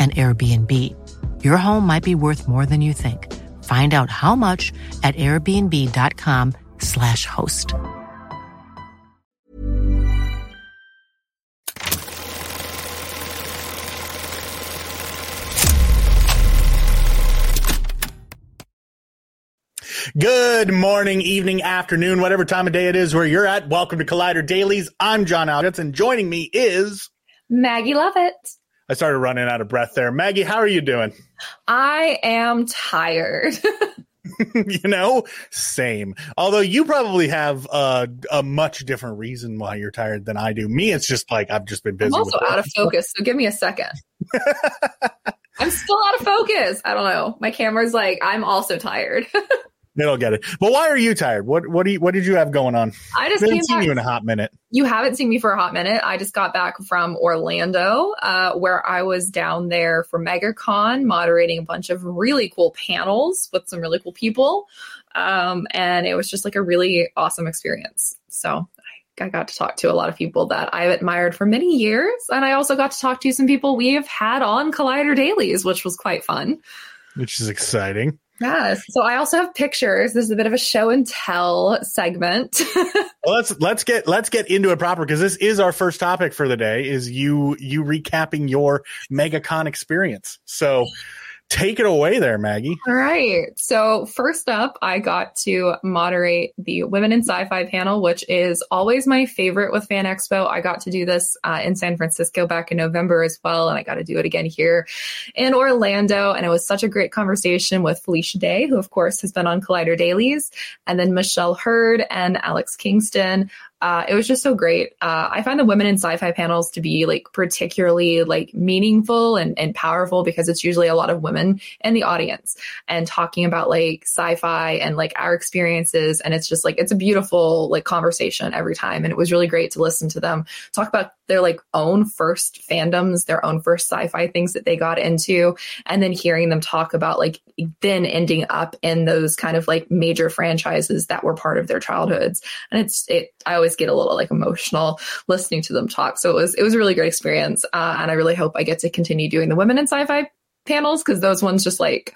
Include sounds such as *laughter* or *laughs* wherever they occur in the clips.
an Airbnb. Your home might be worth more than you think. Find out how much at airbnb.com/slash host. Good morning, evening, afternoon, whatever time of day it is where you're at. Welcome to Collider Dailies. I'm John Algetz, and joining me is Maggie Lovitt. I started running out of breath there. Maggie, how are you doing? I am tired. *laughs* *laughs* you know, same. Although you probably have a, a much different reason why you're tired than I do. Me, it's just like I've just been busy. I'm also out of focus, so give me a second. *laughs* I'm still out of focus. I don't know. My camera's like, I'm also tired. It'll get it. But why are you tired? What what do you, what did you have going on? I just haven't seen back- you in a hot minute. You haven't seen me for a hot minute. I just got back from Orlando, uh, where I was down there for MegaCon, moderating a bunch of really cool panels with some really cool people. Um, and it was just like a really awesome experience. So I, I got to talk to a lot of people that I've admired for many years. And I also got to talk to some people we have had on Collider Dailies, which was quite fun. Which is exciting. Yes. So I also have pictures. This is a bit of a show and tell segment. *laughs* Well, let's let's get let's get into it proper because this is our first topic for the day. Is you you recapping your MegaCon experience? So take it away there, Maggie. All right. So, first up, I got to moderate the Women in Sci Fi panel, which is always my favorite with Fan Expo. I got to do this uh, in San Francisco back in November as well, and I got to do it again here in Orlando. And it was such a great conversation with Felicia Day, who, of course, has been on Collider Dailies, and then Michelle Hurd and Alex Kingston. Uh, it was just so great. Uh, I find the women in sci-fi panels to be like particularly like meaningful and, and powerful because it's usually a lot of women in the audience and talking about like sci-fi and like our experiences. And it's just like it's a beautiful like conversation every time. And it was really great to listen to them talk about their like own first fandoms, their own first sci-fi things that they got into, and then hearing them talk about like then ending up in those kind of like major franchises that were part of their childhoods. And it's it I always get a little like emotional listening to them talk. So it was it was a really great experience. Uh, and I really hope I get to continue doing the women in sci-fi panels because those ones just like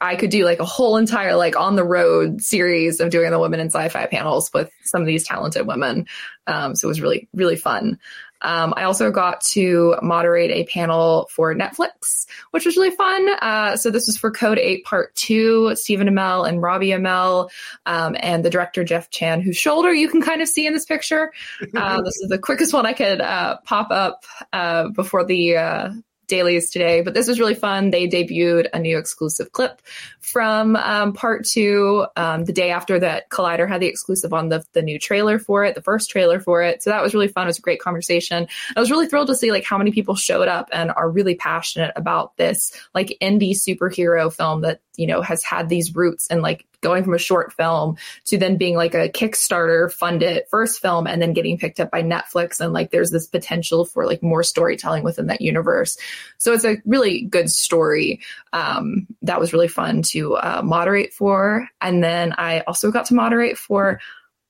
I could do like a whole entire like on the road series of doing the women in sci-fi panels with some of these talented women. Um, so it was really really fun. Um, I also got to moderate a panel for Netflix, which was really fun. Uh, so this was for Code 8 Part 2, Stephen Amell and Robbie Amell, um, and the director Jeff Chan, whose shoulder you can kind of see in this picture. Uh, *laughs* this is the quickest one I could uh, pop up uh, before the uh, dailies today, but this was really fun. They debuted a new exclusive clip from um, part two um, the day after that Collider had the exclusive on the, the new trailer for it, the first trailer for it. So that was really fun. It was a great conversation. I was really thrilled to see like how many people showed up and are really passionate about this like indie superhero film that you know, has had these roots and like going from a short film to then being like a Kickstarter funded first film and then getting picked up by Netflix. And like there's this potential for like more storytelling within that universe. So it's a really good story um, that was really fun to uh, moderate for. And then I also got to moderate for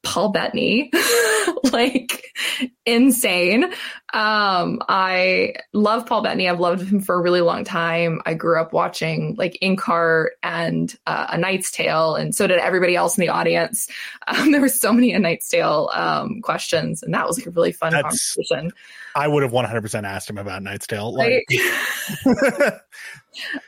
Paul Bettany, *laughs* like insane. Um, I love Paul Bettany. I've loved him for a really long time. I grew up watching like Inkheart and uh, A Knight's Tale, and so did everybody else in the audience. *laughs* Um, there were so many A Knight's Tale um, questions, and that was like a really fun That's, conversation. I would have 100% asked him about Knight's Tale. Like, right? *laughs*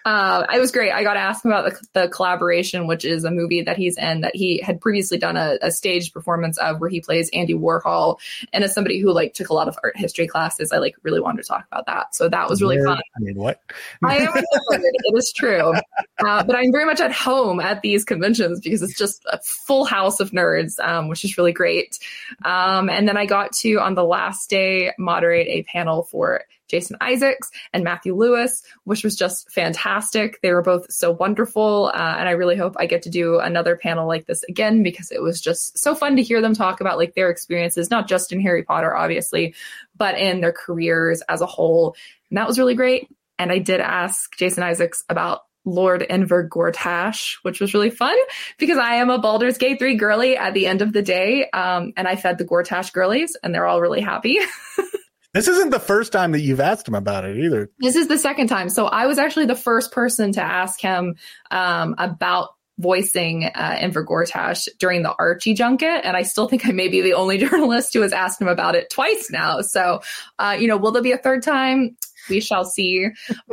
uh, it was great. I got to ask him about the, the, collaboration, which is a movie that he's in that he had previously done a, a staged performance of, where he plays Andy Warhol. And as somebody who like took a lot of art history classes, I like really wanted to talk about that. So that was really fun. I mean, what? I am. *laughs* it is true, uh, but I'm very much at home at these conventions because it's just a full house of nerds, um, which is really great. Um, and then I got to on the last day moderate a panel for Jason Isaacs and Matthew Lewis, which was just fantastic. They were both so wonderful. Uh, and I really hope I get to do another panel like this again because it was just so fun to hear them talk about like their experiences, not just in Harry Potter, obviously, but in their careers as a whole. And that was really great. And I did ask Jason Isaacs about Lord Enver Gortash, which was really fun because I am a Baldur's Gate 3 girly at the end of the day. Um, and I fed the Gortash girlies and they're all really happy. *laughs* This isn't the first time that you've asked him about it either. This is the second time. So I was actually the first person to ask him um, about voicing uh, Enver Gortash during the Archie junket. And I still think I may be the only *laughs* journalist who has asked him about it twice now. So, uh, you know, will there be a third time? We shall see.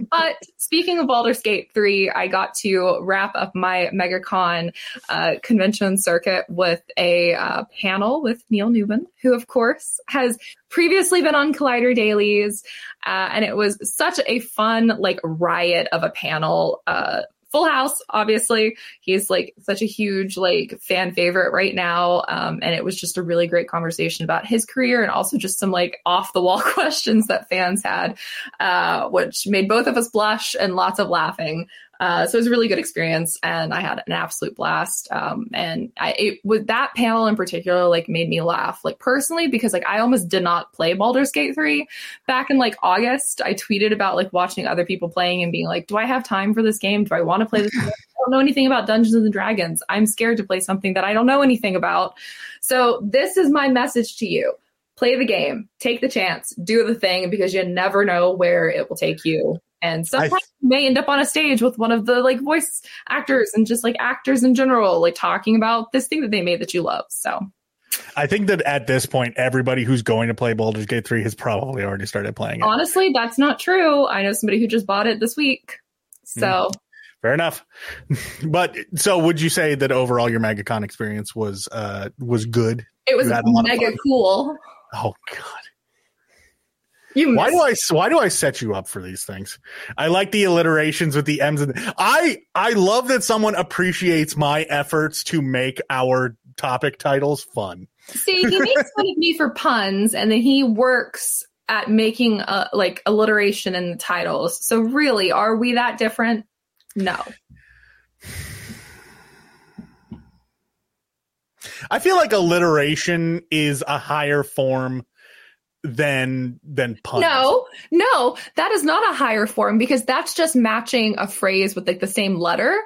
but speaking of Baldur's Gate 3, I got to wrap up my MegaCon uh, convention circuit with a uh, panel with Neil Newbon, who, of course, has previously been on Collider Dailies. Uh, and it was such a fun, like, riot of a panel. Full House, obviously. He's like such a huge like fan favorite right now. Um, and it was just a really great conversation about his career and also just some like off the wall *laughs* questions that fans had, uh, which made both of us blush and lots of laughing. Uh, so it was a really good experience, and I had an absolute blast. Um, and I, it with that panel in particular, like made me laugh, like personally, because like I almost did not play Baldur's Gate three back in like August. I tweeted about like watching other people playing and being like, "Do I have time for this game? Do I want to play this?" Game? I don't know anything about Dungeons and Dragons. I'm scared to play something that I don't know anything about. So this is my message to you play the game, take the chance, do the thing because you never know where it will take you. And sometimes I, you may end up on a stage with one of the like voice actors and just like actors in general, like talking about this thing that they made that you love. So I think that at this point, everybody who's going to play Baldur's Gate 3 has probably already started playing it. Honestly, that's not true. I know somebody who just bought it this week. So mm, fair enough. *laughs* but so would you say that overall your MegaCon experience was uh was good? It was mega cool. Oh god. You why do I why do I set you up for these things? I like the alliterations with the M's and I I love that someone appreciates my efforts to make our topic titles fun. See, he makes fun of me for puns, and then he works at making a, like alliteration in the titles. So really, are we that different? No. I feel like alliteration is a higher form than than puns. No, no, that is not a higher form because that's just matching a phrase with like the same letter.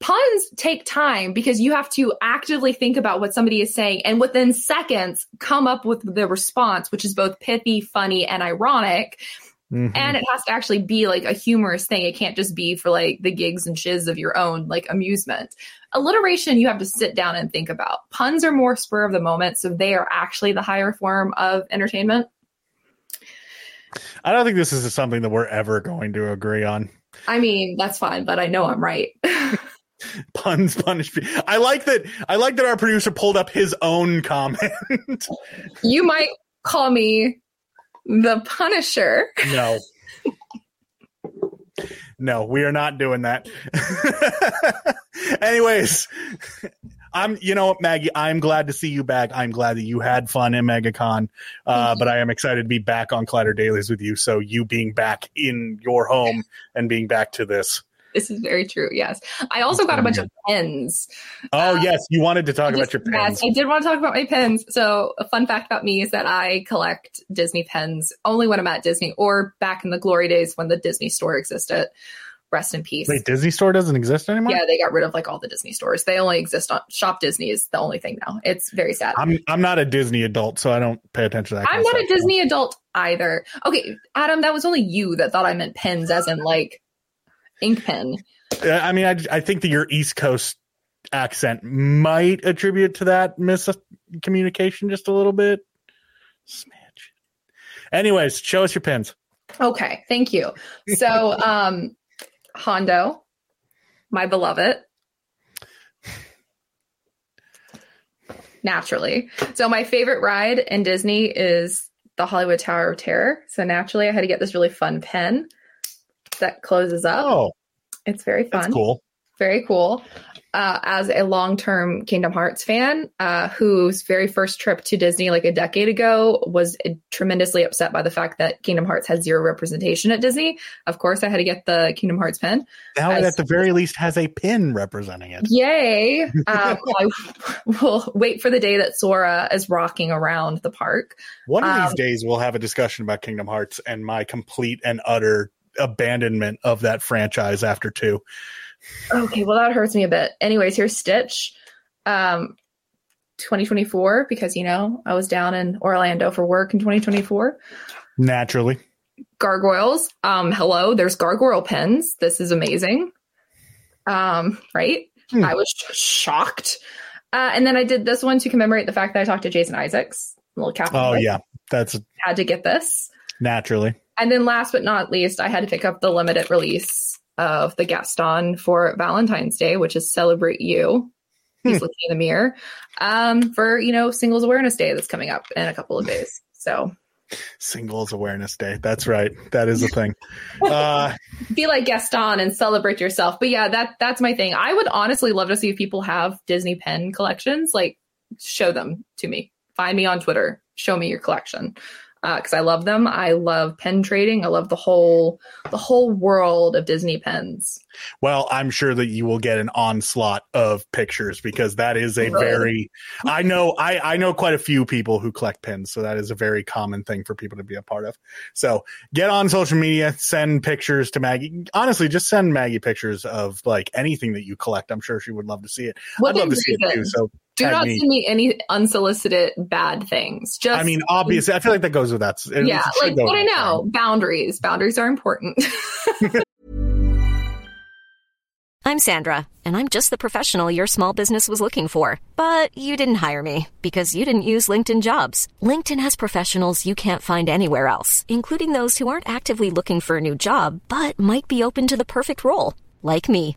Puns take time because you have to actively think about what somebody is saying and within seconds come up with the response, which is both pithy, funny, and ironic. Mm-hmm. And it has to actually be like a humorous thing. It can't just be for like the gigs and shiz of your own like amusement. Alliteration, you have to sit down and think about. Puns are more spur of the moment, so they are actually the higher form of entertainment. I don't think this is something that we're ever going to agree on. I mean, that's fine, but I know I'm right. *laughs* Puns punish. I like that. I like that our producer pulled up his own comment. *laughs* you might call me the Punisher. No. *laughs* No, we are not doing that. Anyways, I'm, you know, Maggie, I'm glad to see you back. I'm glad that you had fun in MegaCon, uh, but I am excited to be back on Collider Dailies with you. So you being back in your home and being back to this. This is very true. Yes. I also got a bunch of pens. Oh, uh, yes. You wanted to talk just, about your pens. Yes, I did want to talk about my pens. So, a fun fact about me is that I collect Disney pens only when I'm at Disney or back in the glory days when the Disney store existed. Rest in peace. Wait, Disney store doesn't exist anymore? Yeah, they got rid of like all the Disney stores. They only exist on Shop Disney is the only thing now. It's very sad. I'm I'm not a Disney adult, so I don't pay attention to that. I'm not a Disney adult either. Okay, Adam, that was only you that thought I meant pens as in like ink pen. I mean, I, I think that your East Coast accent might attribute to that miscommunication just a little bit. Smidge. Anyways, show us your pins. Okay, thank you. So, *laughs* um, Hondo, my beloved. Naturally. So, my favorite ride in Disney is the Hollywood Tower of Terror. So, naturally, I had to get this really fun pen that closes up. Oh, it's very fun. Cool. Very cool uh, as a long term Kingdom Hearts fan, uh, whose very first trip to Disney like a decade ago was tremendously upset by the fact that Kingdom Hearts had zero representation at Disney. Of course, I had to get the Kingdom Hearts pin. Now as, at the very least has a pin representing it. Yay! *laughs* um, I will wait for the day that Sora is rocking around the park. One of um, these days, we'll have a discussion about Kingdom Hearts and my complete and utter abandonment of that franchise after two. Okay, well that hurts me a bit. Anyways, here's Stitch. Um 2024 because you know, I was down in Orlando for work in 2024. Naturally. Gargoyles. Um hello, there's gargoyle pens. This is amazing. Um right? Hmm. I was shocked. Uh, and then I did this one to commemorate the fact that I talked to Jason Isaacs. A little cap. Oh yeah, that's had to get this naturally. And then last but not least, I had to pick up the limited release of the Gaston for Valentine's Day, which is Celebrate You. He's hmm. looking in the mirror um, for, you know, Singles Awareness Day that's coming up in a couple of days. So Singles Awareness Day. That's right. That is a thing. *laughs* Uh, Be like Gaston and celebrate yourself. But yeah, that that's my thing. I would honestly love to see if people have Disney pen collections. Like, show them to me. Find me on Twitter. Show me your collection because uh, I love them. I love pen trading. I love the whole the whole world of Disney pens. Well, I'm sure that you will get an onslaught of pictures because that is a very I know I I know quite a few people who collect pens, so that is a very common thing for people to be a part of. So get on social media, send pictures to Maggie. Honestly, just send Maggie pictures of like anything that you collect. I'm sure she would love to see it. What I'd love to see it too. So do not me. send me any unsolicited bad things. Just I mean, obviously, I feel like that goes with that. It, yeah, like but I know boundaries. Boundaries are important. *laughs* I'm Sandra, and I'm just the professional your small business was looking for. But you didn't hire me because you didn't use LinkedIn Jobs. LinkedIn has professionals you can't find anywhere else, including those who aren't actively looking for a new job but might be open to the perfect role, like me.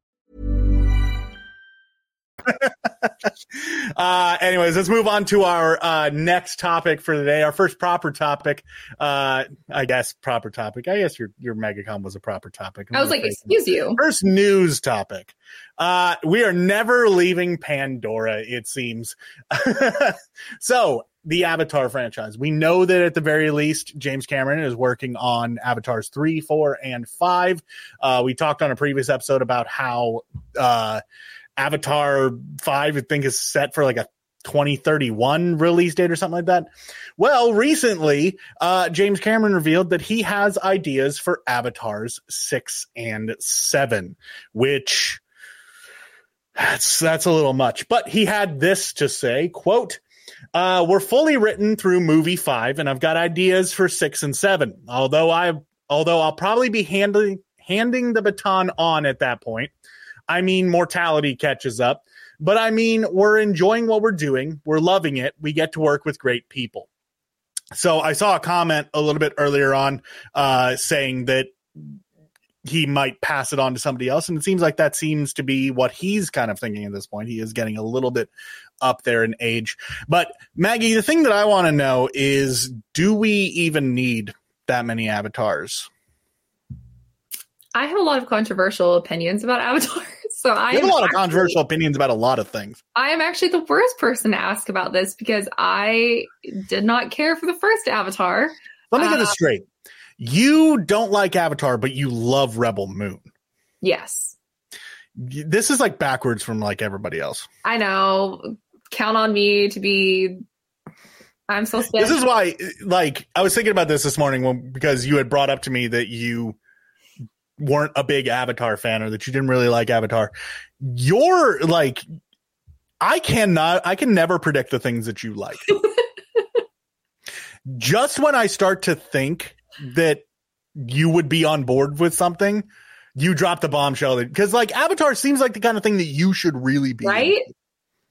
Uh, anyways, let's move on to our uh, next topic for the day. Our first proper topic, uh, I guess proper topic. I guess your your MegaCon was a proper topic. I was like, excuse you. First news topic. Uh, we are never leaving Pandora. It seems. *laughs* so the Avatar franchise. We know that at the very least, James Cameron is working on Avatars 3, 4, and 5. Uh, we talked on a previous episode about how uh, Avatar 5, I think, is set for like a 2031 release date or something like that. Well, recently, uh, James Cameron revealed that he has ideas for Avatars 6 and 7, which that's that's a little much. But he had this to say, quote, uh, we're fully written through movie five, and I've got ideas for six and seven. Although I although I'll probably be handling handing the baton on at that point. I mean, mortality catches up, but I mean, we're enjoying what we're doing. We're loving it. We get to work with great people. So I saw a comment a little bit earlier on uh, saying that he might pass it on to somebody else. And it seems like that seems to be what he's kind of thinking at this point. He is getting a little bit up there in age. But Maggie, the thing that I want to know is do we even need that many avatars? I have a lot of controversial opinions about *laughs* Avatar. So I have a lot of controversial opinions about a lot of things. I am actually the worst person to ask about this because I did not care for the first Avatar. Let me get uh, this straight. You don't like Avatar, but you love Rebel Moon. Yes. This is like backwards from like everybody else. I know. Count on me to be I'm so This is why, like, I was thinking about this this morning when, because you had brought up to me that you weren't a big Avatar fan or that you didn't really like Avatar. You're like, I cannot, I can never predict the things that you like. *laughs* Just when I start to think that you would be on board with something, you drop the bombshell because like Avatar seems like the kind of thing that you should really be right. Into.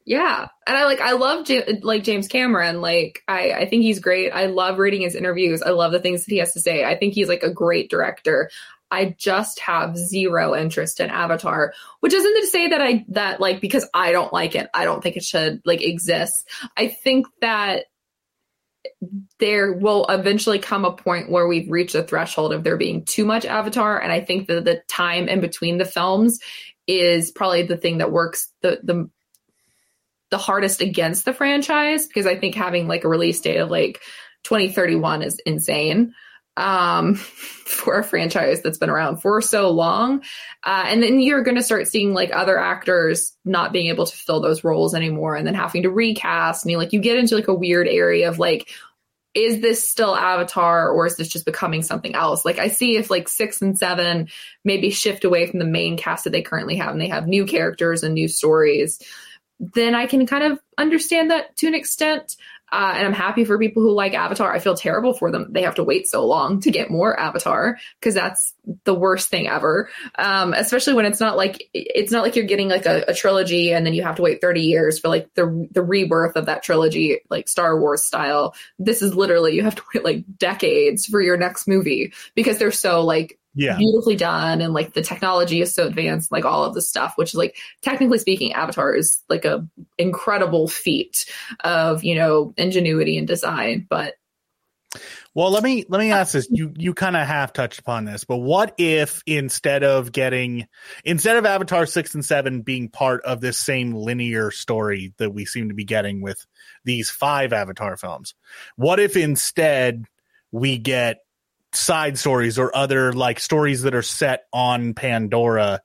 Yeah, and I like I love like James Cameron. Like I I think he's great. I love reading his interviews. I love the things that he has to say. I think he's like a great director. I just have zero interest in Avatar, which isn't to say that I that like because I don't like it, I don't think it should like exist. I think that there will eventually come a point where we've reached a threshold of there being too much Avatar, and I think that the time in between the films is probably the thing that works the the the hardest against the franchise because I think having like a release date of like 2031 is insane um, *laughs* for a franchise that's been around for so long. Uh, and then you're going to start seeing like other actors not being able to fill those roles anymore and then having to recast. And you like, you get into like a weird area of like, is this still Avatar or is this just becoming something else? Like I see if like six and seven maybe shift away from the main cast that they currently have and they have new characters and new stories, then I can kind of understand that to an extent. Uh, and I'm happy for people who like Avatar. I feel terrible for them. They have to wait so long to get more Avatar because that's the worst thing ever. Um, especially when it's not like it's not like you're getting like a, a, trilogy and then you have to wait 30 years for like the the rebirth of that trilogy, like Star Wars style. This is literally you have to wait like decades for your next movie because they're so like yeah. beautifully done and like the technology is so advanced like all of this stuff which is like technically speaking avatar is like a incredible feat of you know ingenuity and design but well let me let me uh, ask this you you kind of have touched upon this but what if instead of getting instead of avatar 6 and 7 being part of this same linear story that we seem to be getting with these five avatar films what if instead we get side stories or other like stories that are set on Pandora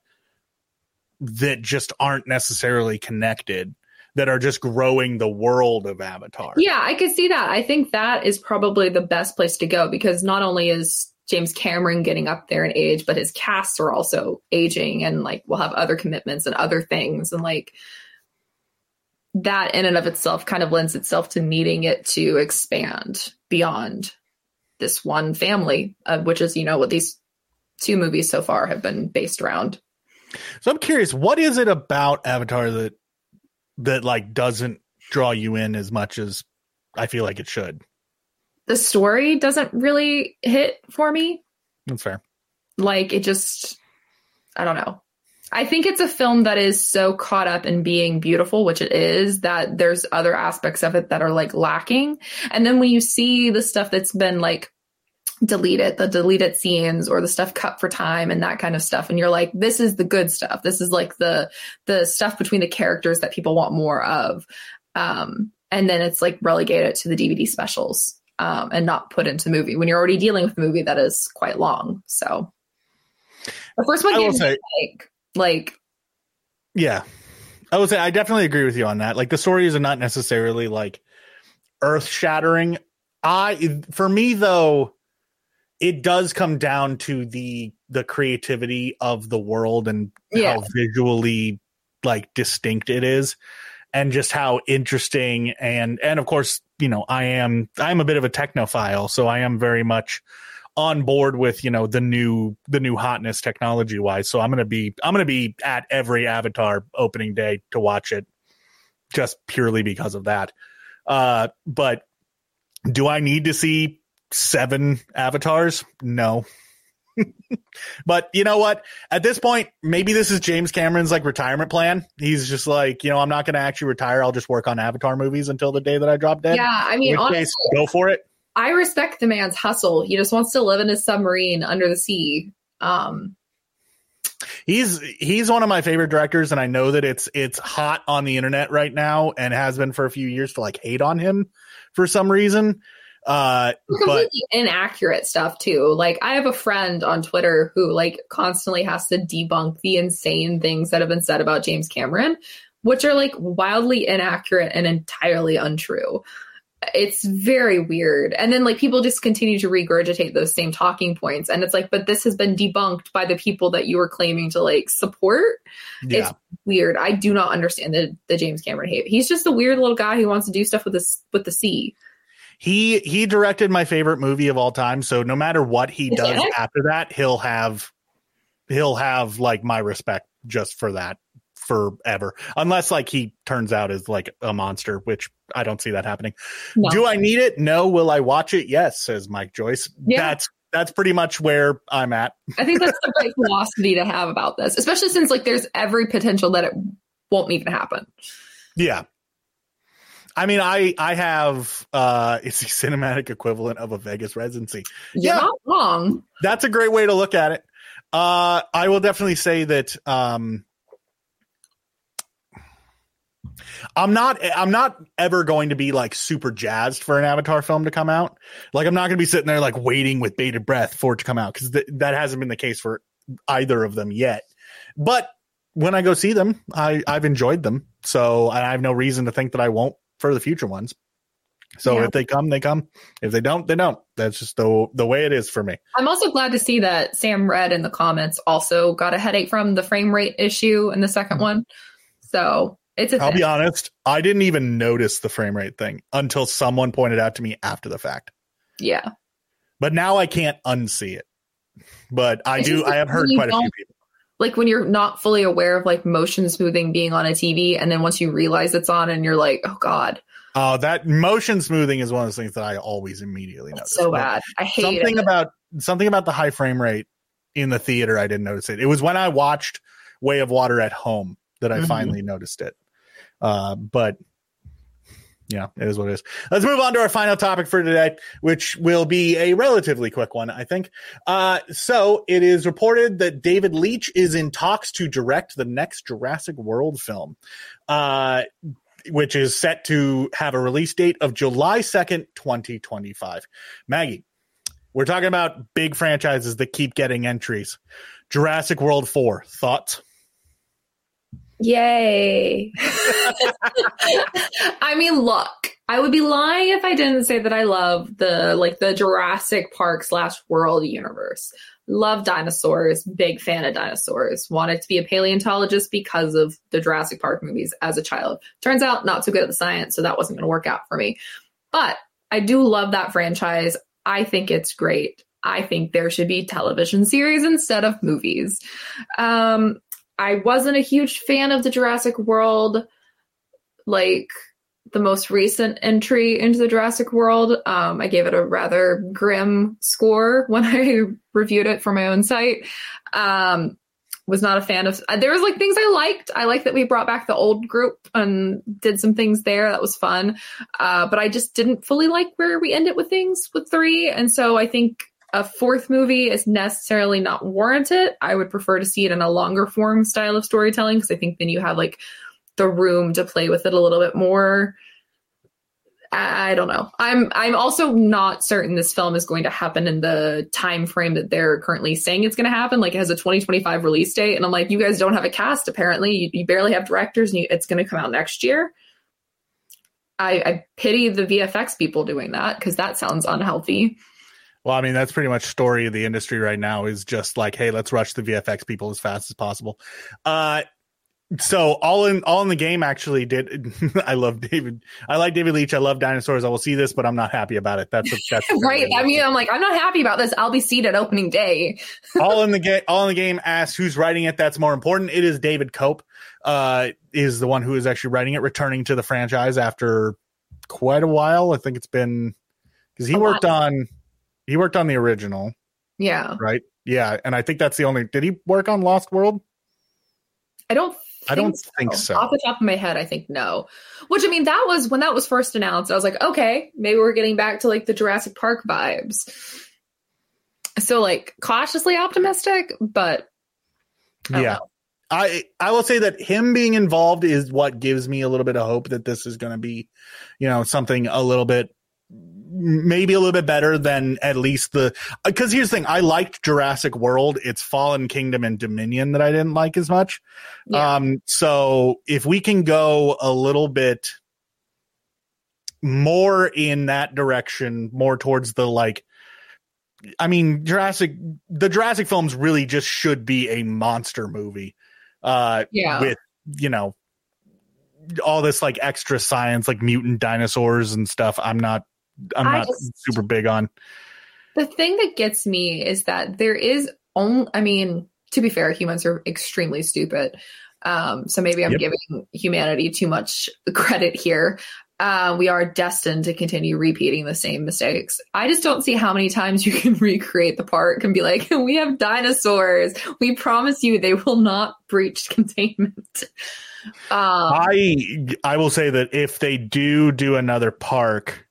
that just aren't necessarily connected that are just growing the world of Avatar. Yeah, I could see that. I think that is probably the best place to go because not only is James Cameron getting up there in age, but his casts are also aging and like will have other commitments and other things and like that in and of itself kind of lends itself to needing it to expand beyond this one family, uh, which is, you know, what these two movies so far have been based around. So I'm curious, what is it about Avatar that that like doesn't draw you in as much as I feel like it should? The story doesn't really hit for me. That's fair. Like it just I don't know. I think it's a film that is so caught up in being beautiful, which it is, that there's other aspects of it that are like lacking. And then when you see the stuff that's been like deleted, the deleted scenes or the stuff cut for time and that kind of stuff, and you're like, this is the good stuff. This is like the the stuff between the characters that people want more of. Um, and then it's like relegated to the DVD specials um, and not put into the movie when you're already dealing with a movie that is quite long. So the first one gave me like like, yeah, I would say I definitely agree with you on that. Like the stories are not necessarily like earth shattering. I for me though, it does come down to the the creativity of the world and yeah. how visually like distinct it is and just how interesting and and of course you know i am i'm a bit of a technophile so i am very much on board with you know the new the new hotness technology wise. So i'm gonna be i'm gonna be at every avatar opening day to watch it just purely because of that. Uh but do i need to see seven avatars? No. *laughs* But you know what? At this point maybe this is james cameron's like retirement plan. He's just like you know i'm not gonna actually retire. I'll just work on avatar movies until the day that i drop dead. Yeah i mean honestly, case, go for it I respect the man's hustle. He just wants to live in a submarine under the sea. Um, He's he's one of my favorite directors, and I know that it's it's hot on the internet right now, and has been for a few years to like hate on him for some reason. Uh, completely but, inaccurate stuff too. Like I have a friend on Twitter who like constantly has to debunk the insane things that have been said about James Cameron, which are like wildly inaccurate and entirely untrue. It's very weird. And then like people just continue to regurgitate those same talking points. And it's like, but this has been debunked by the people that you were claiming to like support. Yeah. It's weird. I do not understand the, the James Cameron hate. He's just a weird little guy who wants to do stuff with this with the sea. He he directed my favorite movie of all time. So no matter what he does *laughs* after that, he'll have he'll have like my respect just for that forever. Unless like he turns out as like a monster, which I don't see that happening. No. Do I need it? No. Will I watch it? Yes, says Mike Joyce. Yeah. That's that's pretty much where I'm at. I think that's the right philosophy to have about this, especially since like there's every potential that it won't even happen. Yeah. I mean, I I have uh it's the cinematic equivalent of a Vegas residency. You're yeah, not wrong. That's a great way to look at it. Uh I will definitely say that um I'm not I'm not ever going to be like super jazzed for an Avatar film to come out. Like I'm not going to be sitting there like waiting with bated breath for it to come out cuz th- that hasn't been the case for either of them yet. But when I go see them, I I've enjoyed them. So I have no reason to think that I won't for the future ones. So yeah. if they come, they come. If they don't, they don't. That's just the the way it is for me. I'm also glad to see that Sam Red in the comments also got a headache from the frame rate issue in the 2nd mm-hmm. one. So it's a I'll thing. be honest, I didn't even notice the frame rate thing until someone pointed out to me after the fact. Yeah. But now I can't unsee it. But I it's do I have heard quite a few people like when you're not fully aware of like motion smoothing being on a TV, and then once you realize it's on, and you're like, oh god. Oh, that motion smoothing is one of those things that I always immediately notice. so bad. I hate something it. about something about the high frame rate in the theater. I didn't notice it. It was when I watched Way of Water at home that I mm-hmm. finally noticed it. Uh, but yeah, it is what it is. Let's move on to our final topic for today, which will be a relatively quick one, I think. Uh, so it is reported that David Leitch is in talks to direct the next Jurassic World film, uh, which is set to have a release date of July 2nd, 2025. Maggie, we're talking about big franchises that keep getting entries. Jurassic World 4, thoughts? Yay. *laughs* I mean, look, I would be lying if I didn't say that I love the like the Jurassic Park slash world universe. Love dinosaurs, big fan of dinosaurs. Wanted to be a paleontologist because of the Jurassic Park movies as a child. Turns out not so good at the science, so that wasn't going to work out for me. But I do love that franchise. I think it's great. I think there should be television series instead of movies. Um, I wasn't a huge fan of the Jurassic World, like the most recent entry into the Jurassic World. Um, I gave it a rather grim score *laughs* when I reviewed it for my own site. Um, was not a fan of. There was like things I liked. I like that we brought back the old group and did some things there. That was fun. Uh, but I just didn't fully like where we ended with things with three, and so I think a fourth movie is necessarily not warranted. I would prefer to see it in a longer form style of storytelling because I think then you have like the room to play with it a little bit more. I don't know. I'm I'm also not certain this film is going to happen in the time frame that they're currently saying it's going to happen. Like it has a 2025 release date, and I'm like, you guys don't have a cast. Apparently, you, you barely have directors, and you, it's going to come out next year. I, I pity the VFX people doing that because that sounds unhealthy. Well, I mean, that's pretty much story of the industry right now is just like, hey, let's rush the VFX people as fast as possible. Uh, so all in all in the game actually did *laughs* I love David I like David Leitch. I love dinosaurs. I will see this but I'm not happy about it. That's a, that's *laughs* right. I mean I'm like I'm not happy about this. I'll be seated opening day. *laughs* All in the game all in the game asks who's writing it. That's more important. It is David Koepp uh is the one who is actually writing it returning to the franchise after quite a while. I think it's been because he a worked lot. on he worked on the original. Yeah. Right. Yeah, and I think that's the only. Did he work on Lost World? I don't. I don't so. think so. Off the top of my head, I think no. Which I mean, that was when that was first announced. I was like, okay, maybe we're getting back to like the Jurassic Park vibes. So like cautiously optimistic, but I yeah. know. I I will say that him being involved is what gives me a little bit of hope that this is going to be, you know, something a little bit maybe a little bit better than at least the because here's the thing I liked Jurassic World it's Fallen Kingdom and Dominion that I didn't like as much Yeah. um so if we can go a little bit more in that direction more towards the like I mean Jurassic the Jurassic films really just should be a monster movie uh Yeah. with you know all this like extra science like mutant dinosaurs and stuff i'm not i'm I not just- super big on The thing that gets me is that there is only, I mean, to be fair, humans are extremely stupid. Um, so maybe I'm Yep. giving humanity too much *laughs* credit here. Uh, we are destined to continue repeating the same mistakes. I just don't see how many times you *laughs* can recreate the park and be like, *laughs* we have dinosaurs. We promise you they will not breach containment. Um, i i will say that if they do do another park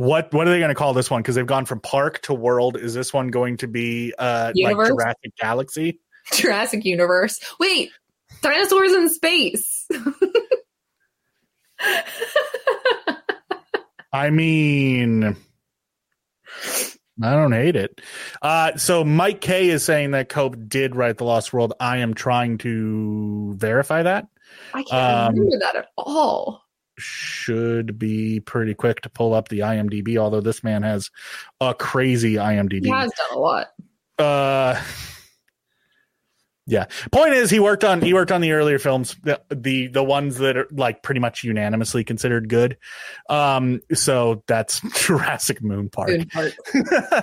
what what are they going to call this one because they've gone from park to world is this one going to be uh like Universe? jurassic galaxy Jurassic Universe. Wait, dinosaurs in space. *laughs* I mean, I don't hate it. Uh, so Mike K is saying that Koepp did write The Lost World. I am trying to verify that. I can't Um, remember that at all. Should be pretty quick to pull up the IMDb, although this man has a crazy IMDb. He has done a lot. uh yeah point is he worked on he worked on the earlier films the the, the ones that are like pretty much unanimously considered good um so that's *laughs* jurassic moon park part. *laughs* uh,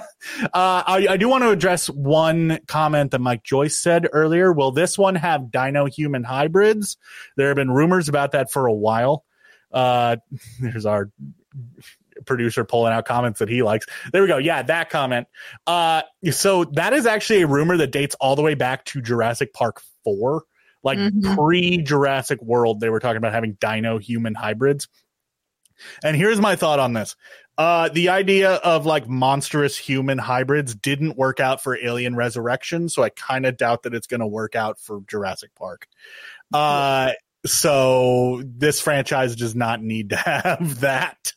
I, I do want to address one comment that Mike Joyce said earlier. Will this one have dino human hybrids? There have been rumors about that for a while. Uh, *laughs* there's our producer pulling out comments that he likes. There we go. Yeah, that comment. Uh, so that is actually a rumor that dates all the way back to Jurassic Park 4. Like Mhm. pre Jurassic World, they were talking about having dino human hybrids. And here's my thought on this. Uh, the idea of like monstrous human hybrids didn't work out for Alien Resurrection, so I kind of doubt that it's going to work out for Jurassic Park. Uh, so this franchise does not need to *laughs* have that.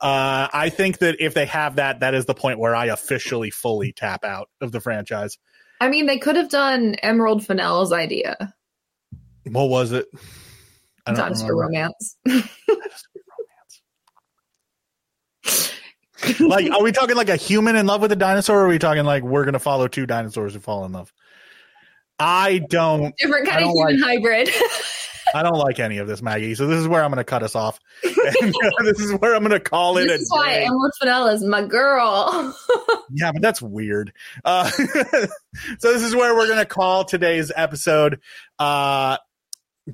Uh, I think that if they have that, that is the point where I officially fully tap out of the franchise. I mean, they could have done Emerald Fennell's idea, What was it? I don't Dinosaur. Romance. *laughs* like, are we talking like a human in love with a dinosaur, or are we talking like we're gonna follow two dinosaurs who fall in love? I don't. Different kind of human hybrid. *laughs* I don't like any of this, Maggie. So this is where I'm gonna cut us off. And, uh, this is where I'm gonna call it this is why day. Emerald Fennell is my girl. Yeah, but that's weird. Uh, so this is where we're gonna call today's episode. Uh,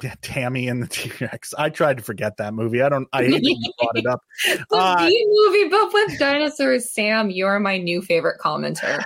yeah, Tammy and the T Rex. I tried to forget that movie. I don't. I hate that brought it up. the Uh, movie, but with dinosaurs. Sam, you're my new favorite commenter.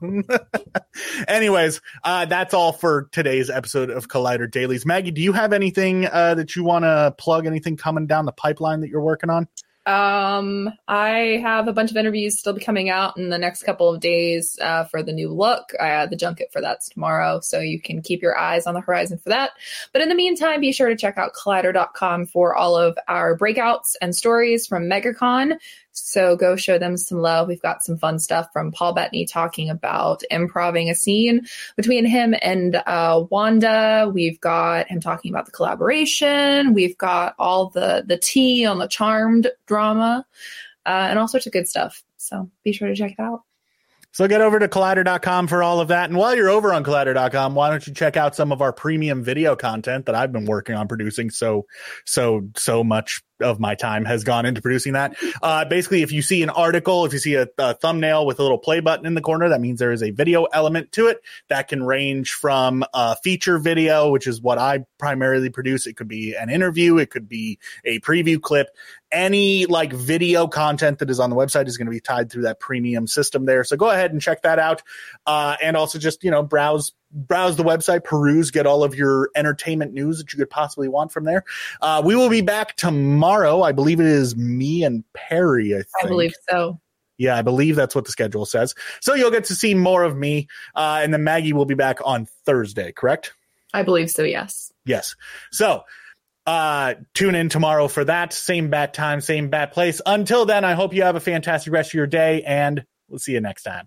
*laughs* Anyways, uh, that's all for today's episode of Collider Dailies. Maggie, do you have anything uh, that you want to plug? Anything coming down the pipeline that you're working on? Um, I have a bunch of interviews still coming out in the next couple of days uh, for the new look. Uh, the junket for that's tomorrow, so you can keep your eyes on the horizon for that. But in the meantime, be sure to check out Collider.com for all of our breakouts and stories from MegaCon. So go show them some love. We've got some fun stuff from Paul Bettany talking about improving a scene between him and uh, Wanda. We've got him talking about the collaboration. We've got all the the tea on the Charmed drama, uh, and all sorts of good stuff. So be sure to check it out. So get over to collider.com for all of that. And while you're over on collider.com, why don't you check out some of our premium video content that I've been working on producing so so so much of my time has gone into producing that. Uh, basically, if you see an article, if you see a, a thumbnail with a little play button in the corner, that means there is a video element to it that can range from a feature video, which is what I primarily produce. It could be an interview, it could be a preview clip. Any like video content that is on the website is going to be tied through that premium system there. So go ahead and check that out. Uh, and also just, you know, browse browse the website, peruse, get all of your entertainment news that you could possibly want from there. Uh, we will be back tomorrow. I believe it is me and Perry. I think. I believe so. Yeah, I believe that's what the schedule says. So you'll get to see more of me. Uh, and then Maggie will be back on Thursday, correct? I believe so, yes. Yes. So uh, tune in tomorrow for that. Same bat time, same bat place. Until then, I hope you have a fantastic rest of your day, and we'll see you next time.